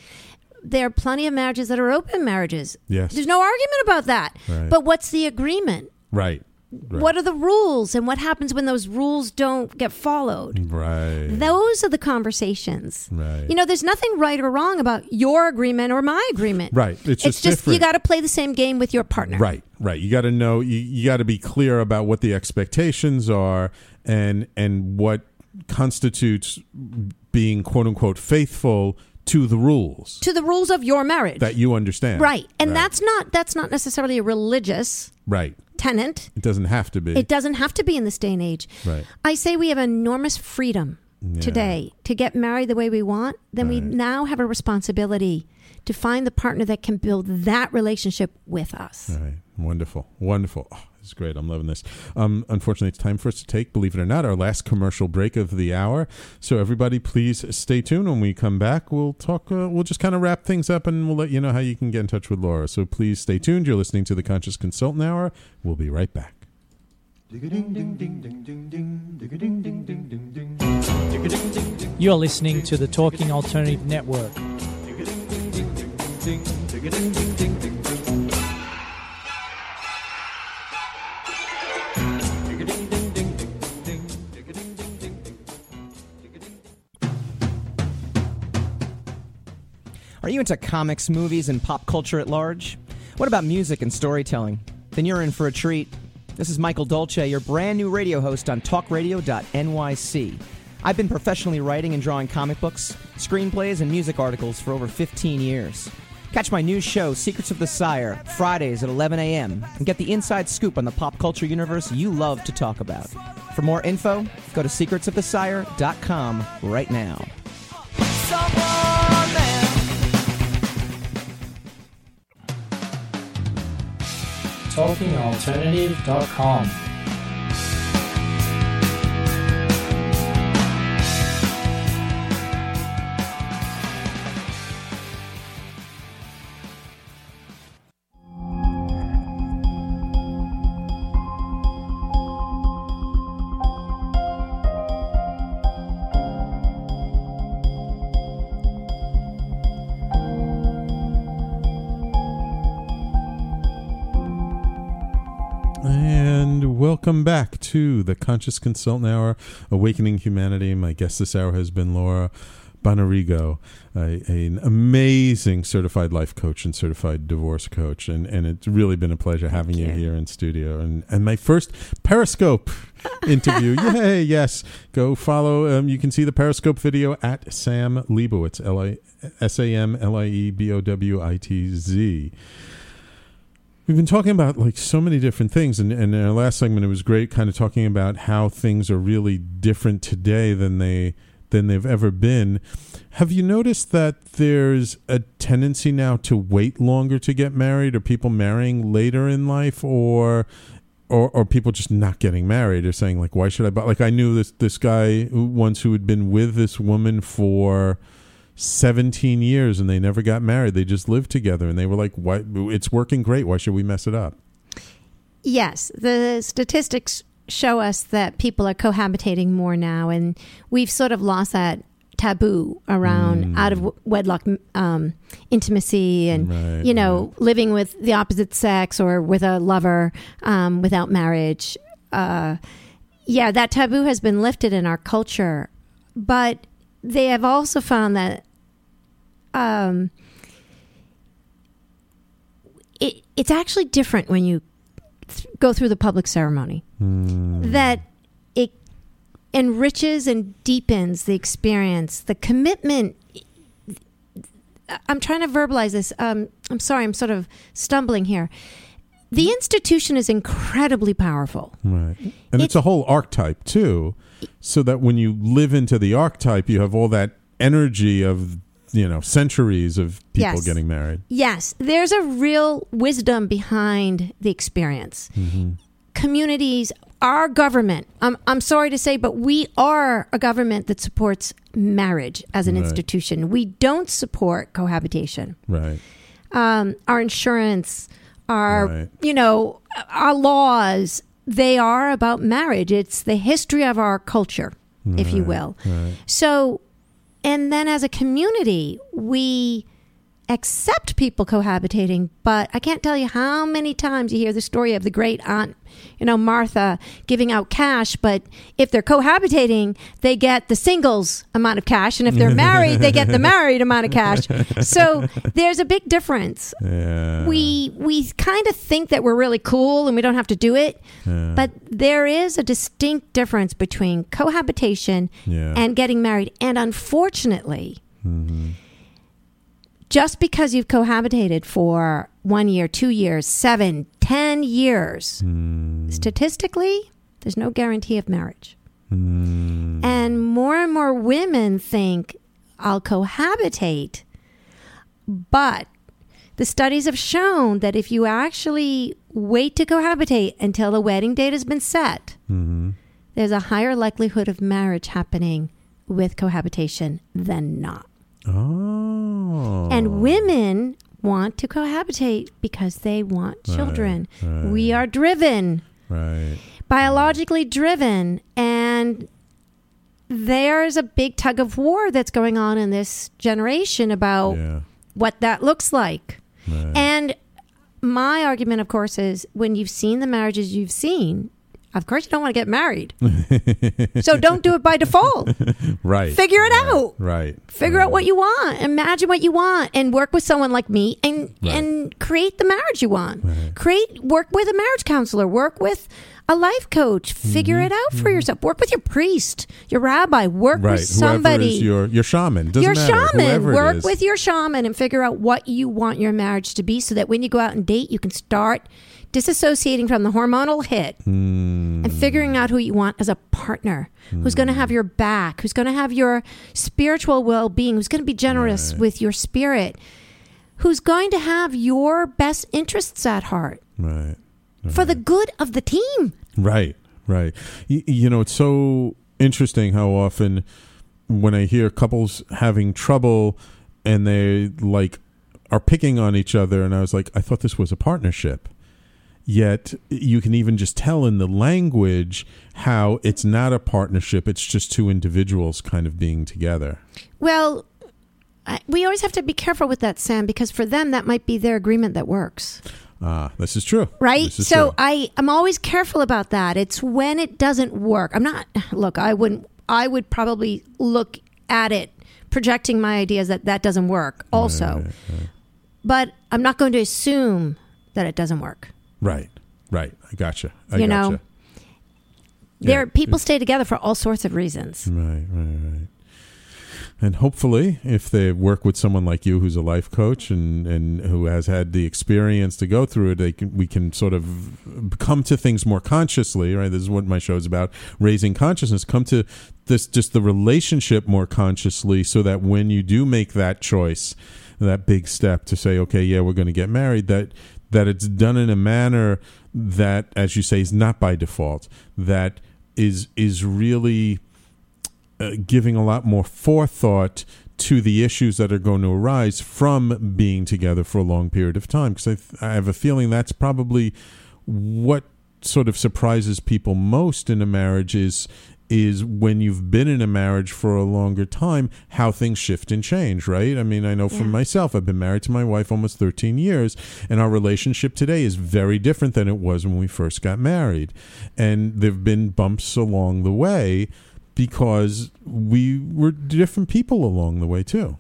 There are plenty of marriages that are open marriages. Yes. There's no argument about that. Right. But what's the agreement? Right. Right. What are the rules, and what happens when those rules don't get followed? Right. Those are the conversations. right. You know, there's nothing right or wrong about your agreement or my agreement. Right. It's just It's just you got to play the same game with your partner. Right, right. You got to know. You, you got to be clear about what the expectations are, and and what constitutes being quote unquote faithful to the rules To the rules of your marriage. that you understand. right. And Right. that's not that's not necessarily a religious right. Tenant. It doesn't have to be. It doesn't have to be in this day and age. right. I say we have enormous freedom Yeah. today to get married the way we want. Then we now have a responsibility to find the partner that can build that relationship with us. Right. Wonderful. Wonderful. Oh, is great. I'm loving this. Um, unfortunately, it's time for us to take, believe it or not, our last commercial break of the hour. So everybody, please stay tuned. When we come back, we'll talk. Uh, we'll just kind of wrap things up, and we'll let you know how you can get in touch with Laura. So please stay tuned. You're listening to the Conscious Consultant Hour. We'll be right back. You're listening to the Talking Alternative Network. Are you into comics, movies, and pop culture at large? What about music and storytelling? Then you're in for a treat. This is Michael Dolce, your brand new radio host on talkradio.nyc. I've been professionally writing and drawing comic books, screenplays, and music articles for over 15 years. Catch my new show, Secrets of the Sire, Fridays at 11 a.m., and get the inside scoop on the pop culture universe you love to talk about. For more info, go to secretsofthesire.com right now. TalkingAlternative.com. welcome back to the Conscious Consultant Hour, Awakening Humanity. My guest this hour has been Laura Bonarrigo, a, an amazing certified life coach and certified divorce coach. And, and it's really been a pleasure having you. you. here in studio. And, and my first Periscope interview. Yay, yes. Go follow. Um, you can see the Periscope video at Sam Leibowitz, L I We've been talking about like so many different things, and, and in our last segment, it was great, kind of talking about how things are really different today than they than they've ever been. Have you noticed that there's a tendency now to wait longer to get married, or people marrying later in life, or or, or people just not getting married, or saying like, why should I? Buy? Like I knew this this guy once who had been with this woman for 17 years and they never got married. They just lived together and they were like, why it's working great. Why should we mess it up? Yes, the statistics show us that people are cohabitating more now, and we've sort of lost that taboo around Mm. out of wedlock um, intimacy and Right, you know living with the opposite sex or with a lover um, without marriage. Uh, yeah, that taboo has been lifted in our culture, but they have also found that um, it, it's actually different when you th- go through the public ceremony. Mm. That it enriches and deepens the experience, the commitment. I'm trying to verbalize this. Um, I'm sorry, I'm sort of stumbling here. The institution is incredibly powerful. Right. And it's a whole archetype too. So that when you live into the archetype, you have all that energy of, you know, centuries of people Yes. getting married. Yes, there's a real wisdom behind the experience. Communities, our government, I'm, I'm sorry to say, but we are a government that supports marriage as an Right. institution. We don't support cohabitation. Right. Um, our insurance, our, Right. you know, our laws, they are about marriage. It's the history of our culture, if you will. Right. So, and then as a community, we accept people cohabitating, but I can't tell you how many times you hear the story of the great aunt, you know, Martha giving out cash, but if they're cohabitating, they get the singles amount of cash, and if they're married, they get the married amount of cash. So there's a big difference. Yeah. We we kind of think that we're really cool and we don't have to do it, Yeah. but there is a distinct difference between cohabitation Yeah. and getting married. And unfortunately, Mhm. Just because you've cohabitated for one year, two years, seven, ten years, Mm. statistically, there's no guarantee of marriage. Mm. And more and more women think, I'll cohabitate. But the studies have shown that if you actually wait to cohabitate until the wedding date has been set, hmm there's a higher likelihood of marriage happening with cohabitation than not. Oh. And women want to cohabitate because they want Right, children. right. We are driven, Right. biologically driven, and there's a big tug of war that's going on in this generation about Yeah. what that looks like. Right. And my argument, of course, is when you've seen the marriages you've seen, of course you don't want to get married. so don't do it by default. right. Figure it right, out. Right. Figure out what you want. Imagine what you want and work with someone like me and Right. and create the marriage you want. Right. Create work with a marriage counselor, work with a life coach. Figure Mm-hmm. it out for yourself. Work with your priest, your rabbi, work Right. with somebody. Your your shaman. Doesn't your matter. shaman. Whoever Work with your shaman and figure out what you want your marriage to be so that when you go out and date, you can start disassociating from the hormonal hit Hmm. and figuring out who you want as a partner who's going to have your back, who's going to have your spiritual well being, who's going to be generous Right. with your spirit, who's going to have your best interests at heart Right. for the good of the team. Right, right. Y- you know, it's so interesting how often when I hear couples having trouble and they like are picking on each other, and I was like, I thought this was a partnership. Yet you can even just tell in the language how it's not a partnership; it's just two individuals kind of being together. Well, I, we always have to be careful with that, Sam, because for them, that might be their agreement that works. Ah, this is true, right? Is so true. i i'm always careful about that. It's when it doesn't work. I'm not look i wouldn't i would probably look at it projecting my ideas that that doesn't work also. Right, right, but i'm not going to assume that it doesn't work right, right. I gotcha. I You gotcha. know, there Yeah. people stay together for all sorts of reasons Right, right, right. And hopefully, if they work with someone like you, who's a life coach and, and who has had the experience to go through it, they can, we can sort of come to things more consciously. Right, this is what my show is about: raising consciousness. Come to this just the relationship more consciously, so that when you do make that choice, that big step to say, okay, yeah, we're going to get married, that that it's done in a manner that, as you say, is not by default. That is is really uh, giving a lot more forethought to the issues that are going to arise from being together for a long period of time. Because I, th- I have a feeling that's probably what sort of surprises people most in a marriage is is when you've been in a marriage for a longer time how things shift and change right i mean i know from Yeah. myself i've been married to my wife almost 13 years and our relationship today is very different than it was when we first got married and there've been bumps along the way because we were different people along the way too.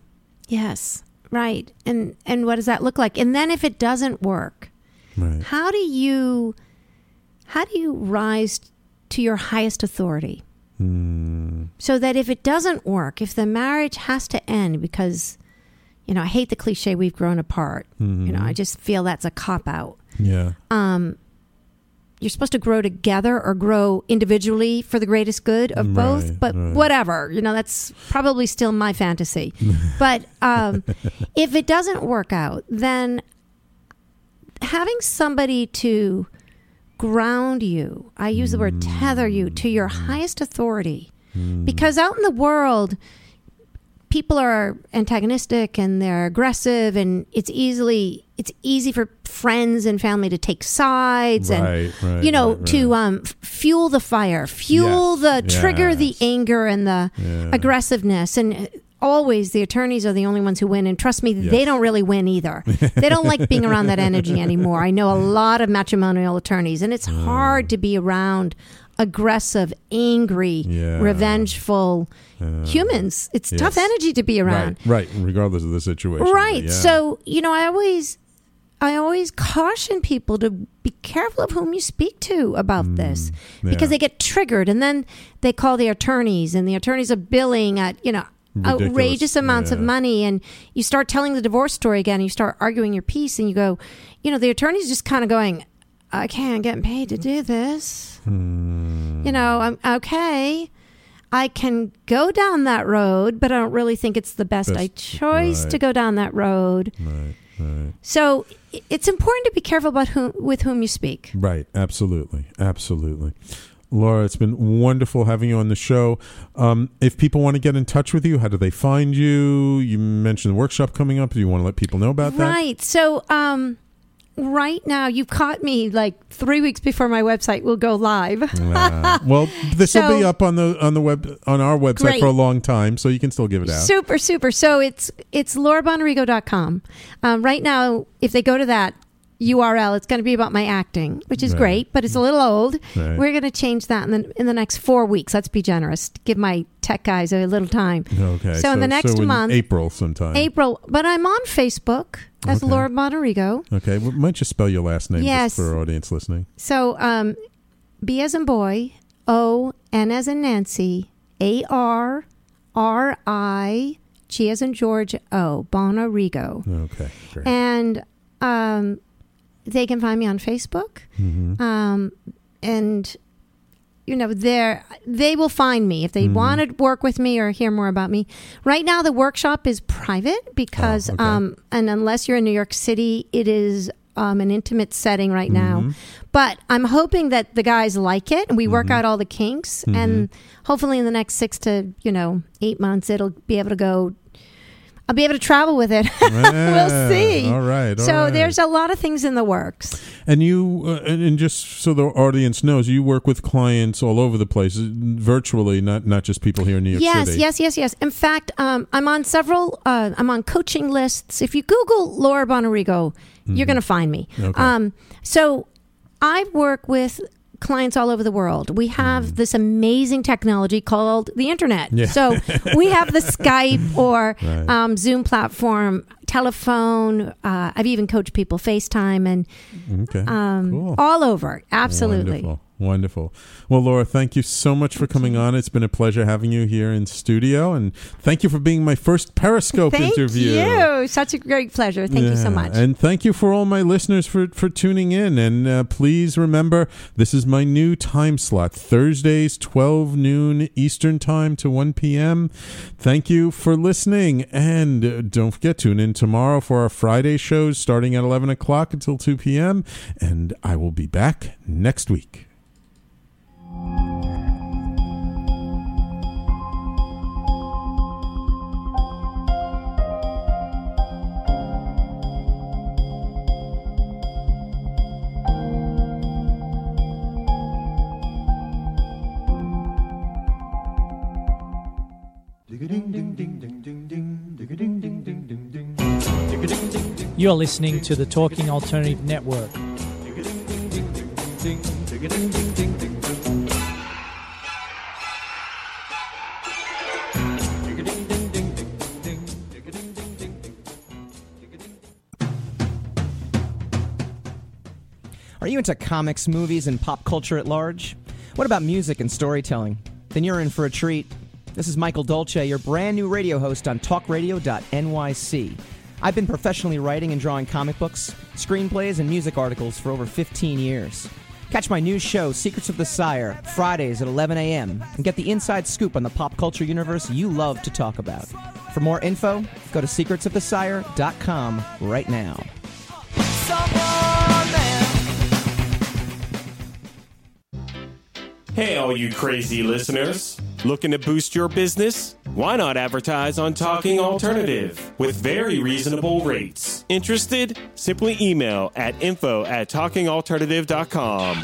yes right and and what does that look like and then if it doesn't work Right. how do you how do you rise to your highest authority Mm, so that if it doesn't work if the marriage has to end because you know i hate the cliche we've grown apart. You know i just feel that's a cop out. Yeah. um you're supposed to grow together or grow individually for the greatest good of both but right. whatever. You know that's probably still my fantasy. But um if it doesn't work out then having somebody to ground you i use the word tether you to your highest authority Mm. because out in the world people are antagonistic and they're aggressive and it's easily it's easy for friends and family to take sides and right, right, you know right, to um fuel the fire fuel Yes, the trigger the anger and the Yeah. aggressiveness and uh, always the attorneys are the only ones who win and trust me they don't really win either they don't like being around that energy anymore i know a lot of matrimonial attorneys and it's hard to be around aggressive angry Yeah. revengeful Uh, humans it's tough energy to be around Right, right, regardless of the situation. Right. Yeah. So, you know, I always I always caution people to be careful of whom you speak to about this yeah. because they get triggered and then they call the attorneys and the attorneys are billing at, you know, Ridiculous. outrageous amounts of money and you start telling the divorce story again and you start arguing your piece and you go, you know, the attorney's just kind of going, okay i'm getting paid to do this. Hmm. You know, I'm okay. I can go down that road, but I don't really think it's the best, Best- I choice right. to go down that road. Right. Right. So it's important to be careful about who, with whom you speak. Right. Absolutely. Absolutely. Laura, it's been wonderful having you on the show. Um, if people want to get in touch with you, how do they find you? You mentioned the workshop coming up. Do you want to let people know about that? Right. So, um, right now, you've caught me like three weeks before my website will go live. Uh, well, this will be up on the on the web on our website Great. for a long time, so you can still give it out. Super, super. So it's it's laurabonarrigo.com. Um, right now, if they go to that URL, it's going to be about my acting, which is Right. great, but it's a little old. Right. We're going to change that in the, in the next four weeks. Let's be generous. Give my tech guys a little time. Okay. So in the next in month- April sometime. April, but I'm on Facebook as Okay. Laura Bonarrigo. Okay. Well, might you spell your last name Yes. just for our audience listening. So um, B as in boy, O, N as in Nancy, A R R I, G as in George, O, Bonarrigo. Okay. Great. And um, they can find me on Facebook. Mhm. Um, and you know, there they will find me if they Mhm. want to work with me or hear more about me. Right now, the workshop is private because, Oh, okay. um, and unless you're in New York City, it is um, an intimate setting right now. Mhm. But I'm hoping that the guys like it and we work Mhm. out all the kinks, Mhm. and hopefully in the next six to you know eight months, it'll be able to go. I'll be able to travel with it. we'll see. All right. all so right. there's a lot of things in the works. And you, uh, and, and just so the audience knows, you work with clients all over the place, virtually, not not just people here in New York yes, City. yes, yes, yes. yes. In fact, um, I'm on several. Uh, I'm on coaching lists. If you Google Laura Bonarrigo, you're going to find me. Mm-hmm. Okay. Um, so I work with clients all over the world. We have this amazing technology called the internet. Yeah. So we have the Skype or Right. um, Zoom platform, telephone. Uh, I've even coached people FaceTime and Okay. um, Cool. all over. Absolutely. Wonderful. Wonderful. Well, Laura, thank you so much for coming on. It's been a pleasure having you here in studio, and thank you for being my first Periscope Thank interview. you. Such a great pleasure. Thank you so much. And thank you for all my listeners for, for tuning in. And uh, please remember, this is my new time slot Thursdays, 12 noon Eastern Time to 1 p.m. Thank you for listening. And don't forget, tune in tomorrow for our Friday shows starting at 11 o'clock until 2 p.m. And I will be back next week. You're listening to the Talking Alternative Network. Are you into comics, movies, and pop culture at large? What about music and storytelling? Then you're in for a treat. This is Michael Dolce, your brand new radio host on talkradio.nyc. I've been professionally writing and drawing comic books, screenplays, and music articles for over 15 years. Catch my new show, Secrets of the Sire, Fridays at 11 a.m., and get the inside scoop on the pop culture universe you love to talk about. For more info, go to secretsofthesire.com right now. Hey, all you crazy listeners. Looking to boost your business? Why not advertise on Talking Alternative with very reasonable rates? Interested? Simply email at info at talkingalternative.com.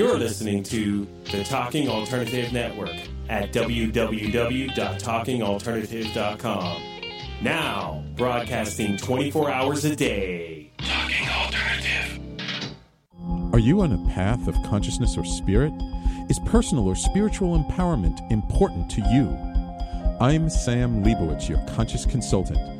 You're listening to the Talking Alternative Network at www.talkingalternative.com. Now, broadcasting 24 hours a day. Talking Alternative. Are you on a path of consciousness or spirit? Is personal or spiritual empowerment important to you? I'm Sam Leibowitz, your conscious consultant,